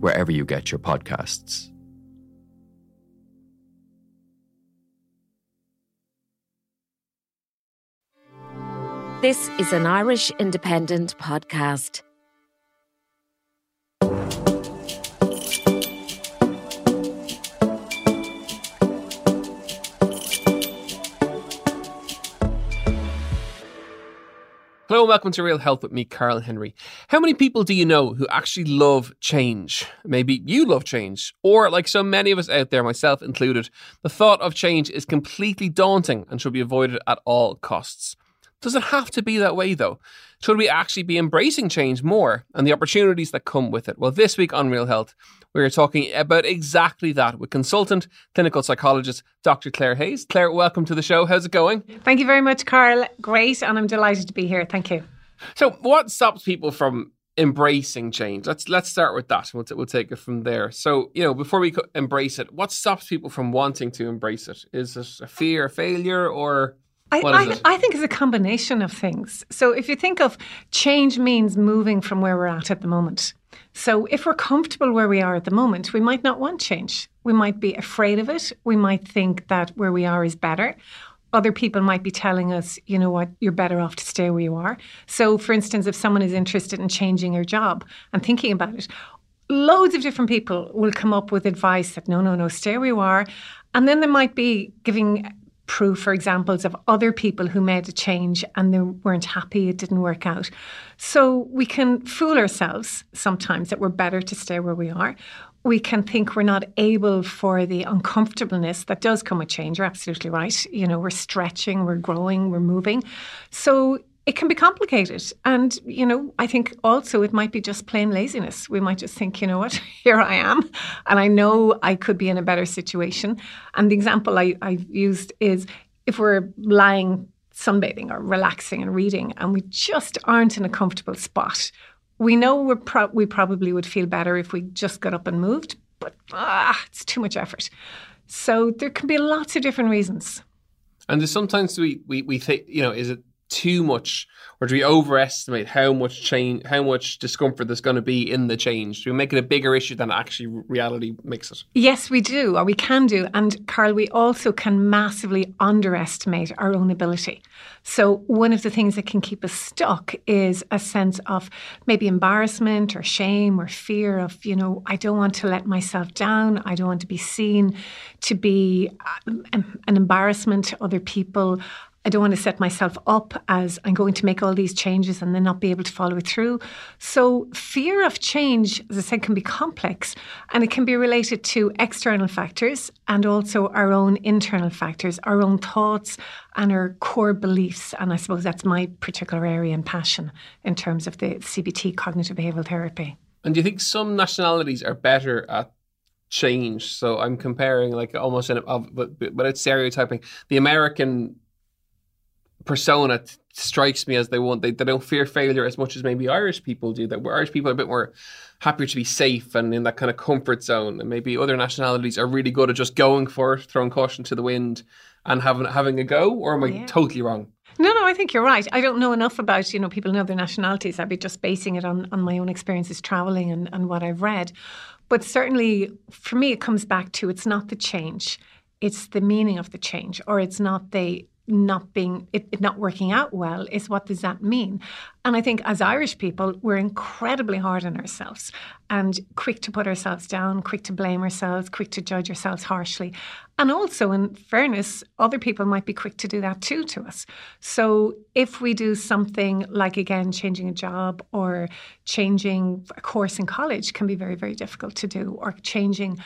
wherever you get your podcasts. This is an Irish Independent podcast. Hello and welcome to Real Health with me, Carl Henry. How many people do you know who actually love change? Maybe you love change, or like so many of us out there, myself included, the thought of change is completely daunting and should be avoided at all costs. Does it have to be that way though? Should we actually be embracing change more and the opportunities that come with it? Well, this week on Real Health, we are talking about exactly that with consultant clinical psychologist Dr. Claire Hayes. Claire, welcome to the show. How's it going? Thank you very much, Carl. Great, and I'm delighted to be here. Thank you. So, what stops people from embracing change? Let's let's start with that. We'll, t- we'll take it from there. So, you know, before we co- embrace it, what stops people from wanting to embrace it? Is it a fear, a failure, or I, I. I think it's a combination of things. So if you think of change means moving from where we're at at the moment. So if we're comfortable where we are at the moment, we might not want change. We might be afraid of it. We might think that where we are is better. Other people might be telling us, you know what, you're better off to stay where you are. So, for instance, if someone is interested in changing their job and thinking about it, loads of different people will come up with advice that no, no, no, stay where you are. And then there might be giving proof or examples of other people who made a change and they weren't happy, it didn't work out. So we can fool ourselves sometimes that we're better to stay where we are. We can think we're not able for the uncomfortableness that does come with change. You're absolutely right. You know, we're stretching, we're growing, we're moving. So it can be complicated. And, you know, I think also it might be just plain laziness. We might just think, you know what, here I am, and I know I could be in a better situation. And the example I, I used is if we're lying sunbathing or relaxing and reading, and we just aren't in a comfortable spot, we know pro- we probably would feel better if we just got up and moved, but ah, it's too much effort. So there can be lots of different reasons. And sometimes we, we, we think, you know, is it too much or do we overestimate how much change how much discomfort there's going to be in the change do we make it a bigger issue than actually reality makes it Yes, we do, or we can do. And Carl, we also can massively underestimate our own ability. So, one of the things that can keep us stuck is a sense of maybe embarrassment or shame or fear of, you know, I don't want to let myself down. I don't want to be seen to be um, an embarrassment to other people. I don't want to set myself up as I'm going to make all these changes and then not be able to follow it through. So, fear of change, as I said, can be complex and it can be related to external factors and also our own internal factors, our own thoughts and our core beliefs. And I suppose that's my particular area and passion in terms of the CBT, cognitive behavioral therapy. and do you think some nationalities are better at change so i'm comparing like almost in a, but, but it's stereotyping the american persona t- strikes me as they want they, they don't fear failure as much as maybe irish people do that irish people are a bit more happier to be safe and in that kind of comfort zone and maybe other nationalities are really good at just going for it throwing caution to the wind and having having a go or am i oh, Yeah. totally wrong No, no, I think you're right. I don't know enough about, you know, people in other nationalities. I'd be just basing it on, on my own experiences traveling and, and what I've read. But certainly for me, it comes back to it's not the change, it's the meaning of the change, or it's not the not being it, it not working out well is what does that mean? And i think as irish people we're incredibly hard on ourselves and quick to put ourselves down quick to blame ourselves quick to judge ourselves harshly. And also in fairness other people might be quick to do that too to us. So if we do something like again changing a job or changing a course in college can be very very difficult to do or changing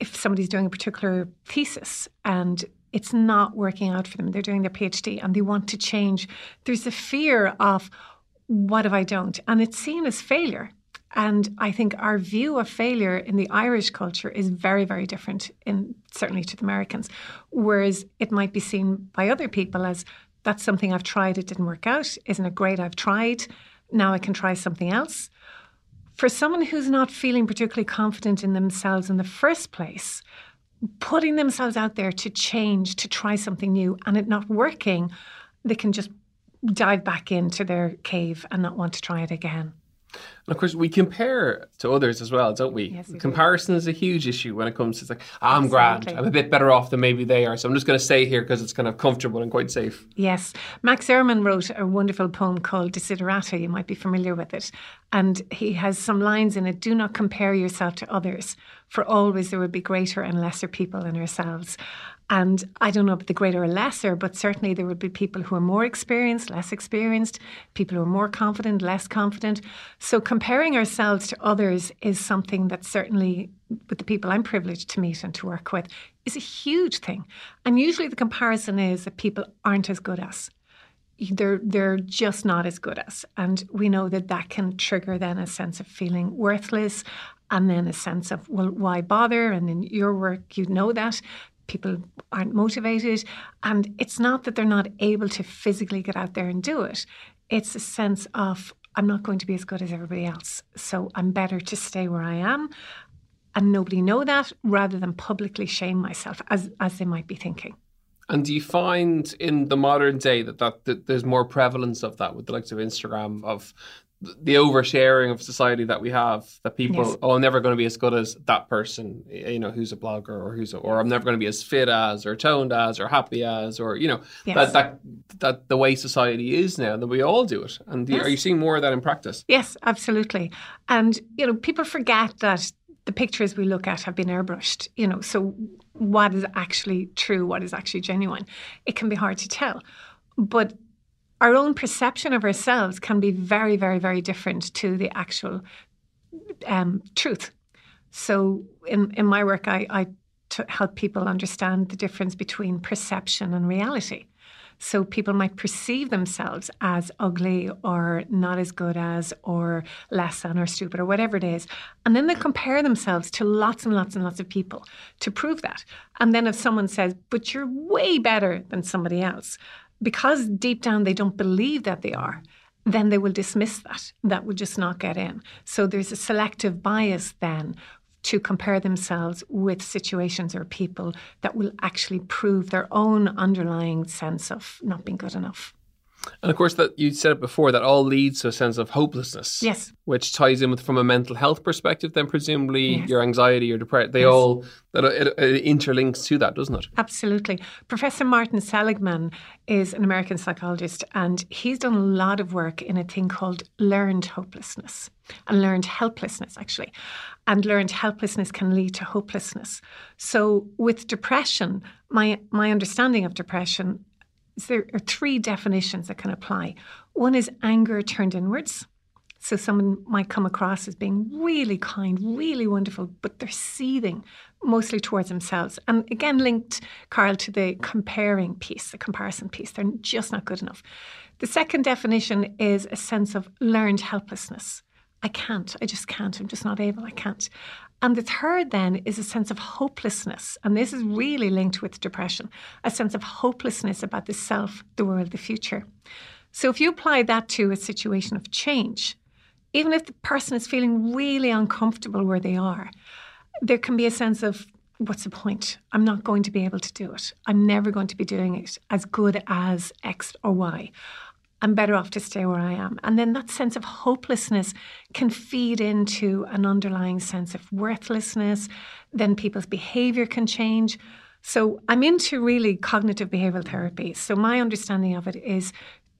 if somebody's doing a particular thesis and it's not working out for them, they're doing their PhD and they want to change, there's a fear of what if I don't? And it's seen as failure. And I think our view of failure in the Irish culture is very, very different in certainly to the Americans. Whereas it might be seen by other people as that's something I've tried, it didn't work out. Isn't it great I've tried? Now I can try something else. For someone who's not feeling particularly confident in themselves in the first place, putting themselves out there to change, to try something new, and it not working, they can just dive back into their cave and not want to try it again. And of course, we compare to others as well, don't we? Yes, we do. Comparison is a huge issue when it comes to it's like, "Ah, I'm grand. I'm a bit better off than maybe they are. So I'm just going to stay here because it's kind of comfortable and quite safe. Yes. Max Ehrmann wrote a wonderful poem called Desiderata. You might be familiar with it. And he has some lines in it Do not compare yourself to others, for always there will be greater and lesser people than ourselves. And I don't know about the greater or lesser, but certainly there would be people who are more experienced, less experienced, people who are more confident, less confident. So comparing ourselves to others is something that certainly, with the people I'm privileged to meet and to work with, is a huge thing. And usually the comparison is that people aren't as good as they're they're just not as good as and we know that that can trigger then a sense of feeling worthless and then a sense of well why bother and in your work you know that people aren't motivated and it's not that they're not able to physically get out there and do it. It's a sense of I'm not going to be as good as everybody else so I'm better to stay where I am. And nobody know that rather than publicly shame myself as as they might be thinking. And do you find in the modern day that, that, that there's more prevalence of that with the likes of Instagram, of the oversharing of society that we have, that people, Yes. oh, I'm never going to be as good as that person, you know, who's a blogger or who's, a, or I'm never going to be as fit as, or toned as, or happy as, or you know, Yes. that that that the way society is now, that we all do it. And you- are you seeing more of that in practice? Yes, absolutely. And, you know, people forget that the pictures we look at have been airbrushed, you know, so what is actually true, what is actually genuine? It can be hard to tell. But our own perception of ourselves can be very, very, very different to the actual um, truth. So in, in my work, I, I t- help people understand the difference between perception and reality. So people might perceive themselves as ugly or not as good as or less than or stupid or whatever it is. And then they compare themselves to lots and lots and lots of people to prove that. And then if someone says, but you're way better than somebody else, because deep down they don't believe that they are, then they will dismiss that. That would just not get in. So there's a selective bias then to compare themselves with situations or people that will actually prove their own underlying sense of not being good enough. And of course, that you said it before, that all leads to a sense of hopelessness. Yes. Which ties in with from a mental health perspective, then presumably Yes. your anxiety, your depression, they Yes. all that it, it interlinks to that, doesn't it? Absolutely. Professor Martin Seligman is an American psychologist, and he's done a lot of work in a thing called learned hopelessness and learned helplessness, actually. And learned helplessness can lead to hopelessness. So, with depression, my, my understanding of depression is there are three definitions that can apply. One is anger turned inwards. So someone might come across as being really kind, really wonderful, but they're seething mostly towards themselves. And again, linked, Carl, to the comparing piece, the comparison piece. They're just not good enough. The second definition is a sense of learned helplessness. I can't, I just can't, I'm just not able, I can't. And the third then is a sense of hopelessness. And this is really linked with depression a sense of hopelessness about the self, the world, the future. So if you apply that to a situation of change, even if the person is feeling really uncomfortable where they are, there can be a sense of what's the point? I'm not going to be able to do it. I'm never going to be doing it as good as X or Y. I'm better off to stay where I am. And then that sense of hopelessness can feed into an underlying sense of worthlessness. Then people's behavior can change. So I'm into really cognitive behavioral therapy. So my understanding of it is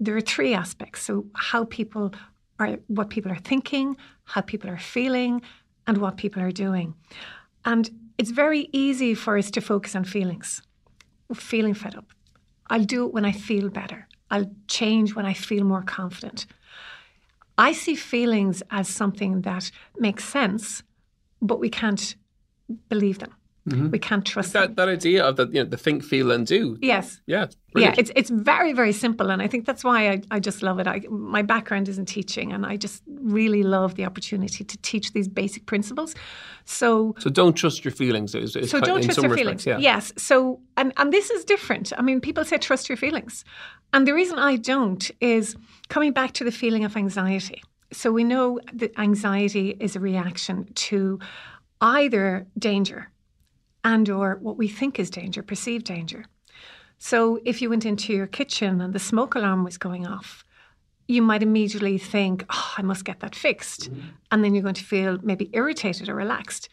there are three aspects. So how people are, what people are thinking, how people are feeling, and what people are doing. And it's very easy for us to focus on feelings. Feeling fed up. I'll do it when I feel better. I'll change when I feel more confident. I see feelings as something that makes sense, but we can't believe them. Mm-hmm. We can't trust that that idea of the you know the think, feel, and do. Yes. Yeah, it's Yeah, it's it's very very simple, and I think that's why I, I just love it. I, my background is in teaching, and I just really love the opportunity to teach these basic principles. So so don't trust your feelings. Is, is so don't trust some your respects, feelings. Yeah. Yes. So and and this is different. I mean, people say trust your feelings, and the reason I don't is coming back to the feeling of anxiety. So we know that anxiety is a reaction to either danger and or what we think is danger, perceived danger. So if you went into your kitchen and the smoke alarm was going off, you might immediately think, oh, I must get that fixed. Mm-hmm. And then you're going to feel maybe irritated or relaxed.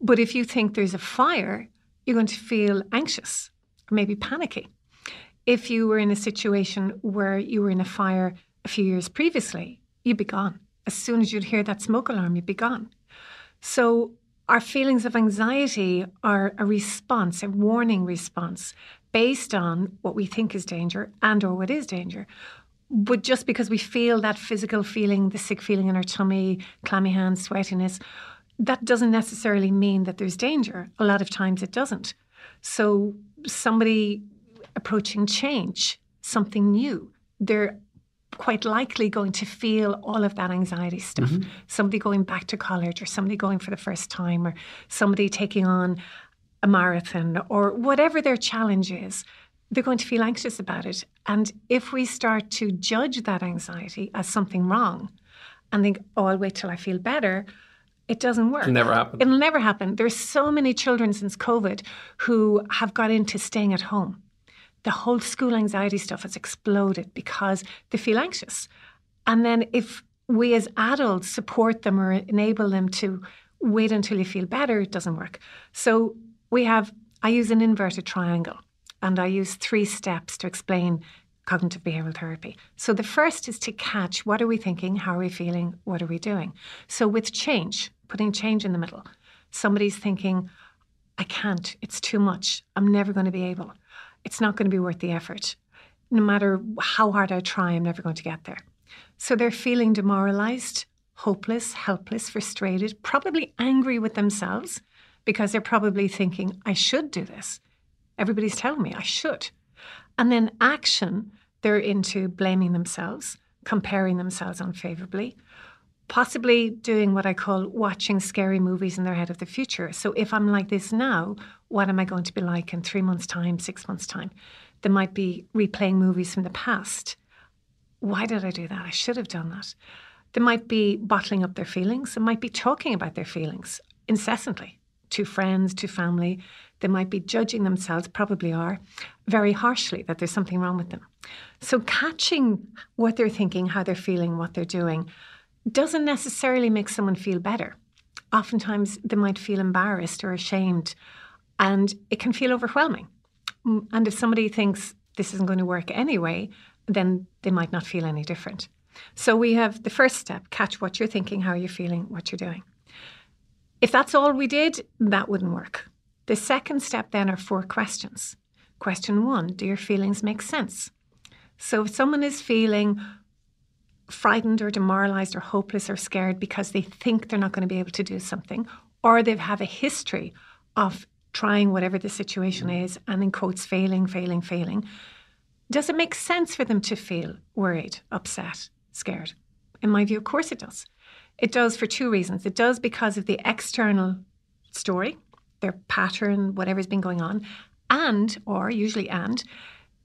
But if you think there's a fire, you're going to feel anxious or maybe panicky. If you were in a situation where you were in a fire a few years previously, you'd be gone. As soon as you'd hear that smoke alarm, you'd be gone. So our feelings of anxiety are a response, a warning response based on what we think is danger and or what is danger. But just because we feel that physical feeling, the sick feeling in our tummy, clammy hands, sweatiness, that doesn't necessarily mean that there's danger. A lot of times it doesn't. So somebody approaching change, something new, they're quite likely going to feel all of that anxiety stuff. Mm-hmm. Somebody going back to college or somebody going for the first time or somebody taking on a marathon or whatever their challenge is, they're going to feel anxious about it. And if we start to judge that anxiety as something wrong and think, oh, I'll wait till I feel better, it doesn't work. It'll never happen. It'll never happen. There's so many children since COVID who have got into staying at home. The whole school anxiety stuff has exploded because they feel anxious. And then if we as adults support them or enable them to wait until you feel better, it doesn't work. So we have, I use an inverted triangle and I use three steps to explain cognitive behavioral therapy. So the first is to catch what are we thinking, how are we feeling, what are we doing. So with change, putting change in the middle, somebody's thinking, I can't, it's too much, I'm never going to be able, it's not going to be worth the effort. No matter how hard I try, I'm never going to get there. So they're feeling demoralized, hopeless, helpless, frustrated, probably angry with themselves because they're probably thinking, I should do this. Everybody's telling me I should. And then action, they're into blaming themselves, comparing themselves unfavorably, possibly doing what I call watching scary movies in their head of the future. So if I'm like this now, what am I going to be like in three months' time, six months' time? They might be replaying movies from the past. Why did I do that? I should have done that. They might be bottling up their feelings. They might be talking about their feelings incessantly to friends, to family. They might be judging themselves, probably are, very harshly that there's something wrong with them. So, catching what they're thinking, how they're feeling, what they're doing, doesn't necessarily make someone feel better. Oftentimes, they might feel embarrassed or ashamed, and it can feel overwhelming. Mm, And if somebody thinks this isn't going to work anyway, then they might not feel any different. So, we have the first step catch what you're thinking, how you're feeling, what you're doing. If that's all we did, that wouldn't work. The second step then are four questions. Question one Do your feelings make sense? So if someone is feeling frightened or demoralized or hopeless or scared because they think they're not going to be able to do something, or they have a history of trying whatever the situation mm. is and in quotes failing, failing, failing, does it make sense for them to feel worried, upset, scared? In my view, of course it does. It does for two reasons. It does because of the external story, their pattern, whatever's been going on, and or usually and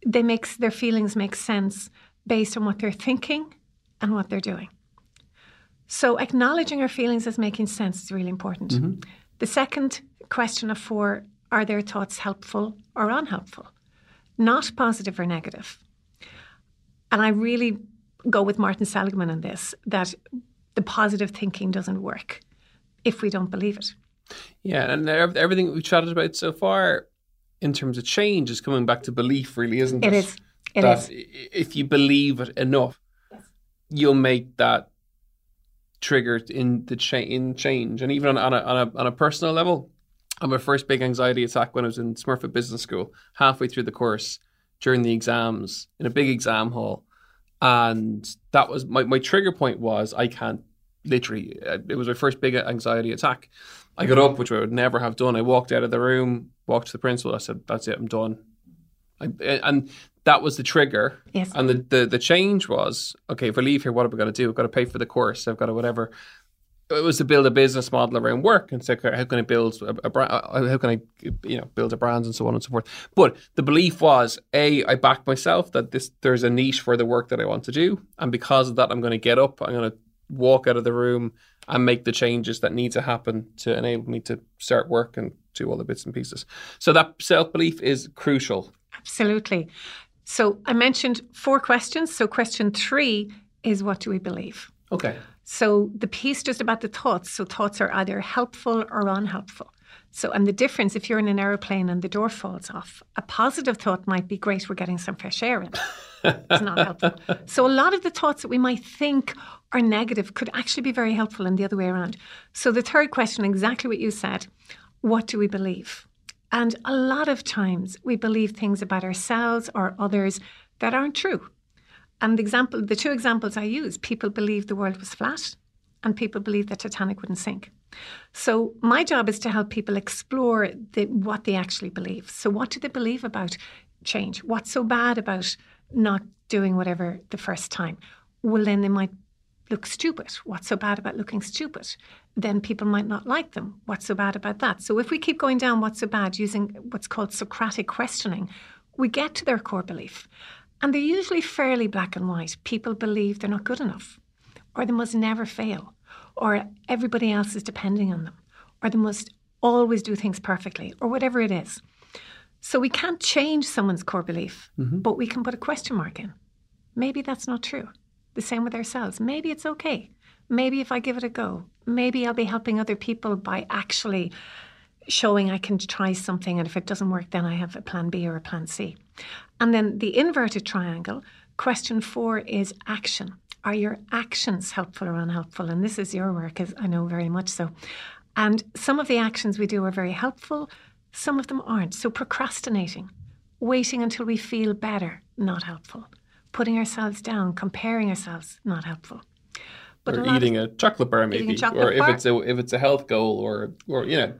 they makes their feelings make sense based on what they're thinking and what they're doing. So acknowledging our feelings as making sense is really important. Mm-hmm. The second question of four are their thoughts helpful or unhelpful? Not positive or negative. And I really go with Martin Seligman on this that the positive thinking doesn't work if we don't believe it. Yeah, and everything we've chatted about so far in terms of change is coming back to belief, really, isn't it? It is. It that is. if you believe it enough, you'll make that trigger in the cha- in change. And even on, on, a, on, a, on a personal level, on my first big anxiety attack when I was in Smurfit Business School, halfway through the course, during the exams, in a big exam hall. And that was my, my trigger point was I can't literally, uh, it was my first big anxiety attack. I got up, which I would never have done. I walked out of the room, walked to the principal. I said, "That's it, I'm done." I, and that was the trigger. Yes. And the, the the change was okay. If I leave here, what have I going to do? I've got to pay for the course. I've got to whatever. It was to build a business model around work and say, okay, how can I build a, a brand? Uh, how can I, you know, build a brand and so on and so forth. But the belief was, a, I back myself that this there's a niche for the work that I want to do, and because of that, I'm going to get up. I'm going to walk out of the room and make the changes that need to happen to enable me to start work and do all the bits and pieces. So that self belief is crucial. Absolutely. So I mentioned four questions. So question three is what do we believe? Okay. So the piece just about the thoughts. So thoughts are either helpful or unhelpful. So, and the difference if you're in an aeroplane and the door falls off, a positive thought might be great, we're getting some fresh air in. it's not helpful. So, a lot of the thoughts that we might think are negative could actually be very helpful and the other way around. So, the third question, exactly what you said what do we believe? And a lot of times we believe things about ourselves or others that aren't true. And the example, the two examples I use, people believe the world was flat and people believe that Titanic wouldn't sink. So my job is to help people explore the, what they actually believe. So what do they believe about change? What's so bad about not doing whatever the first time? Well, then they might look stupid. What's so bad about looking stupid? Then people might not like them. What's so bad about that? So if we keep going down what's so bad using what's called Socratic questioning, we get to their core belief. And they're usually fairly black and white. People believe they're not good enough, or they must never fail, or everybody else is depending on them, or they must always do things perfectly, or whatever it is. So we can't change someone's core belief, mm-hmm. but we can put a question mark in. Maybe that's not true. The same with ourselves. Maybe it's okay. Maybe if I give it a go, maybe I'll be helping other people by actually showing I can try something. And if it doesn't work, then I have a plan B or a plan C. And then the inverted triangle, question four is action. Are your actions helpful or unhelpful? And this is your work, as I know very much so. And some of the actions we do are very helpful, some of them aren't. So procrastinating, waiting until we feel better, not helpful putting ourselves down, comparing ourselves, not helpful. But or a eating of, a chocolate bar, maybe, chocolate or if bar. it's a if it's a health goal, or or you know.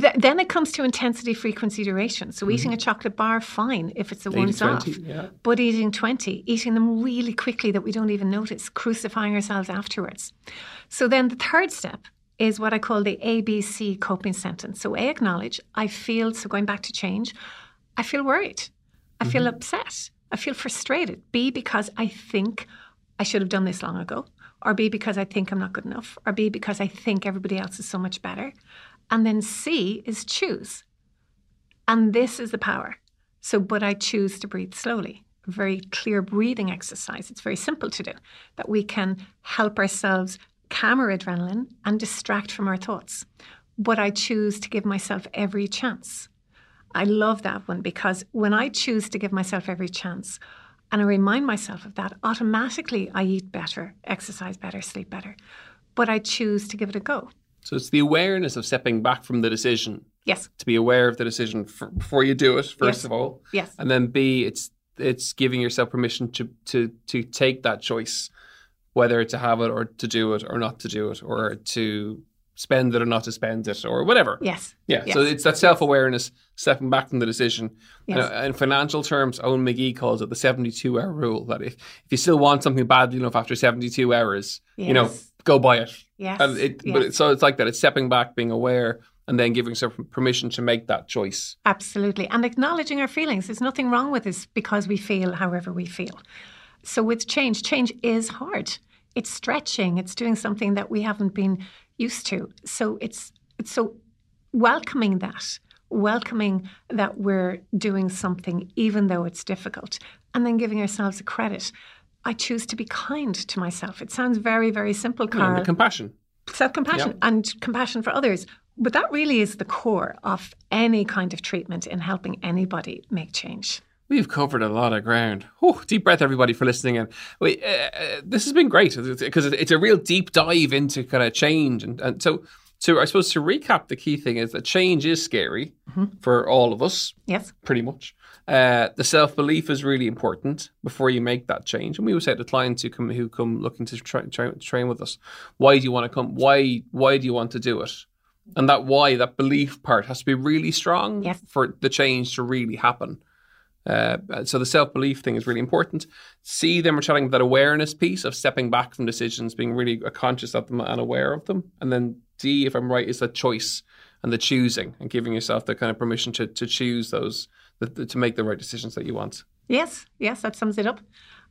Th- then it comes to intensity, frequency, duration. So mm-hmm. eating a chocolate bar, fine if it's a once off. Yeah. But eating 20, eating them really quickly that we don't even notice, crucifying ourselves afterwards. So then the third step is what I call the ABC coping sentence. So A, acknowledge, I feel, so going back to change, I feel worried. I mm-hmm. feel upset. I feel frustrated. B, because I think I should have done this long ago. Or B, because I think I'm not good enough. Or B, because I think everybody else is so much better. And then C is choose. And this is the power. So, but I choose to breathe slowly. A very clear breathing exercise. It's very simple to do that we can help ourselves calm our adrenaline and distract from our thoughts. But I choose to give myself every chance. I love that one because when I choose to give myself every chance and I remind myself of that, automatically I eat better, exercise better, sleep better. But I choose to give it a go. So it's the awareness of stepping back from the decision. Yes. To be aware of the decision for, before you do it, first yes. of all. Yes. And then B, it's it's giving yourself permission to to to take that choice, whether to have it or to do it or not to do it or to spend it or not to spend it or whatever. Yes. Yeah. Yes. So it's that self awareness, stepping back from the decision. Yes. In financial terms, Eoin McGee calls it the 72 hour rule that if, if you still want something badly enough after 72 hours, yes. you know, go buy it. Yes. And it, yes. But it, so it's like that. It's stepping back, being aware, and then giving yourself permission to make that choice. Absolutely. And acknowledging our feelings. There's nothing wrong with this because we feel however we feel. So with change, change is hard. It's stretching. It's doing something that we haven't been used to. So it's, it's so welcoming that, welcoming that we're doing something even though it's difficult, and then giving ourselves a credit. I choose to be kind to myself. It sounds very, very simple, Carl. Yeah, compassion. Self compassion yep. and compassion for others. But that really is the core of any kind of treatment in helping anybody make change. We've covered a lot of ground. Whew, deep breath, everybody, for listening. And uh, uh, this has been great because it's a real deep dive into kind of change. And, and so, So I suppose to recap, the key thing is that change is scary for all of us, Yes. pretty much. Uh, the self belief is really important before you make that change. And we would say to clients who come who come looking to tra- tra- train with us, why do you want to come? Why why do you want to do it? And that why, that belief part, has to be really strong Yes. for the change to really happen. Uh, so the self belief thing is really important. See them, we're chatting that awareness piece of stepping back from decisions, being really conscious of them and aware of them. And then D, if I'm right, is the choice and the choosing and giving yourself the kind of permission to, to choose those, the, the- to make the right decisions that you want. Yes, yes, that sums it up.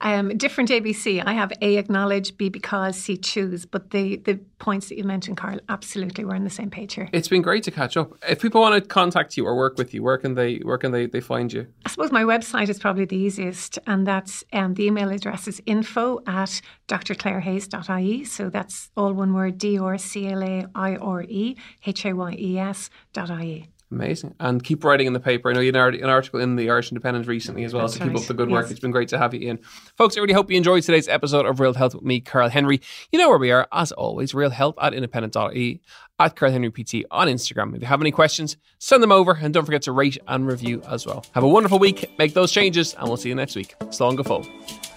Um, different ABC. I have A acknowledge, B because, C choose. But the the points that you mentioned, Carl, absolutely, we're on the same page here. It's been great to catch up. If people want to contact you or work with you, where can they where can they, they find you? I suppose my website is probably the easiest, and that's um, the email address is info at drclairehayes.ie. So that's all one word D R C L A I R E H A Y E S dot IE. Amazing. And keep writing in the paper. I know you had an article in the Irish Independent recently as well. That's so keep up the good work. Yes. It's been great to have you in. Folks, I really hope you enjoyed today's episode of Real Health with me, Carl Henry. You know where we are, as always, Real Health at independent.ie, at Carl Henry PT on Instagram. If you have any questions, send them over and don't forget to rate and review as well. Have a wonderful week, make those changes, and we'll see you next week. Slán go fóill.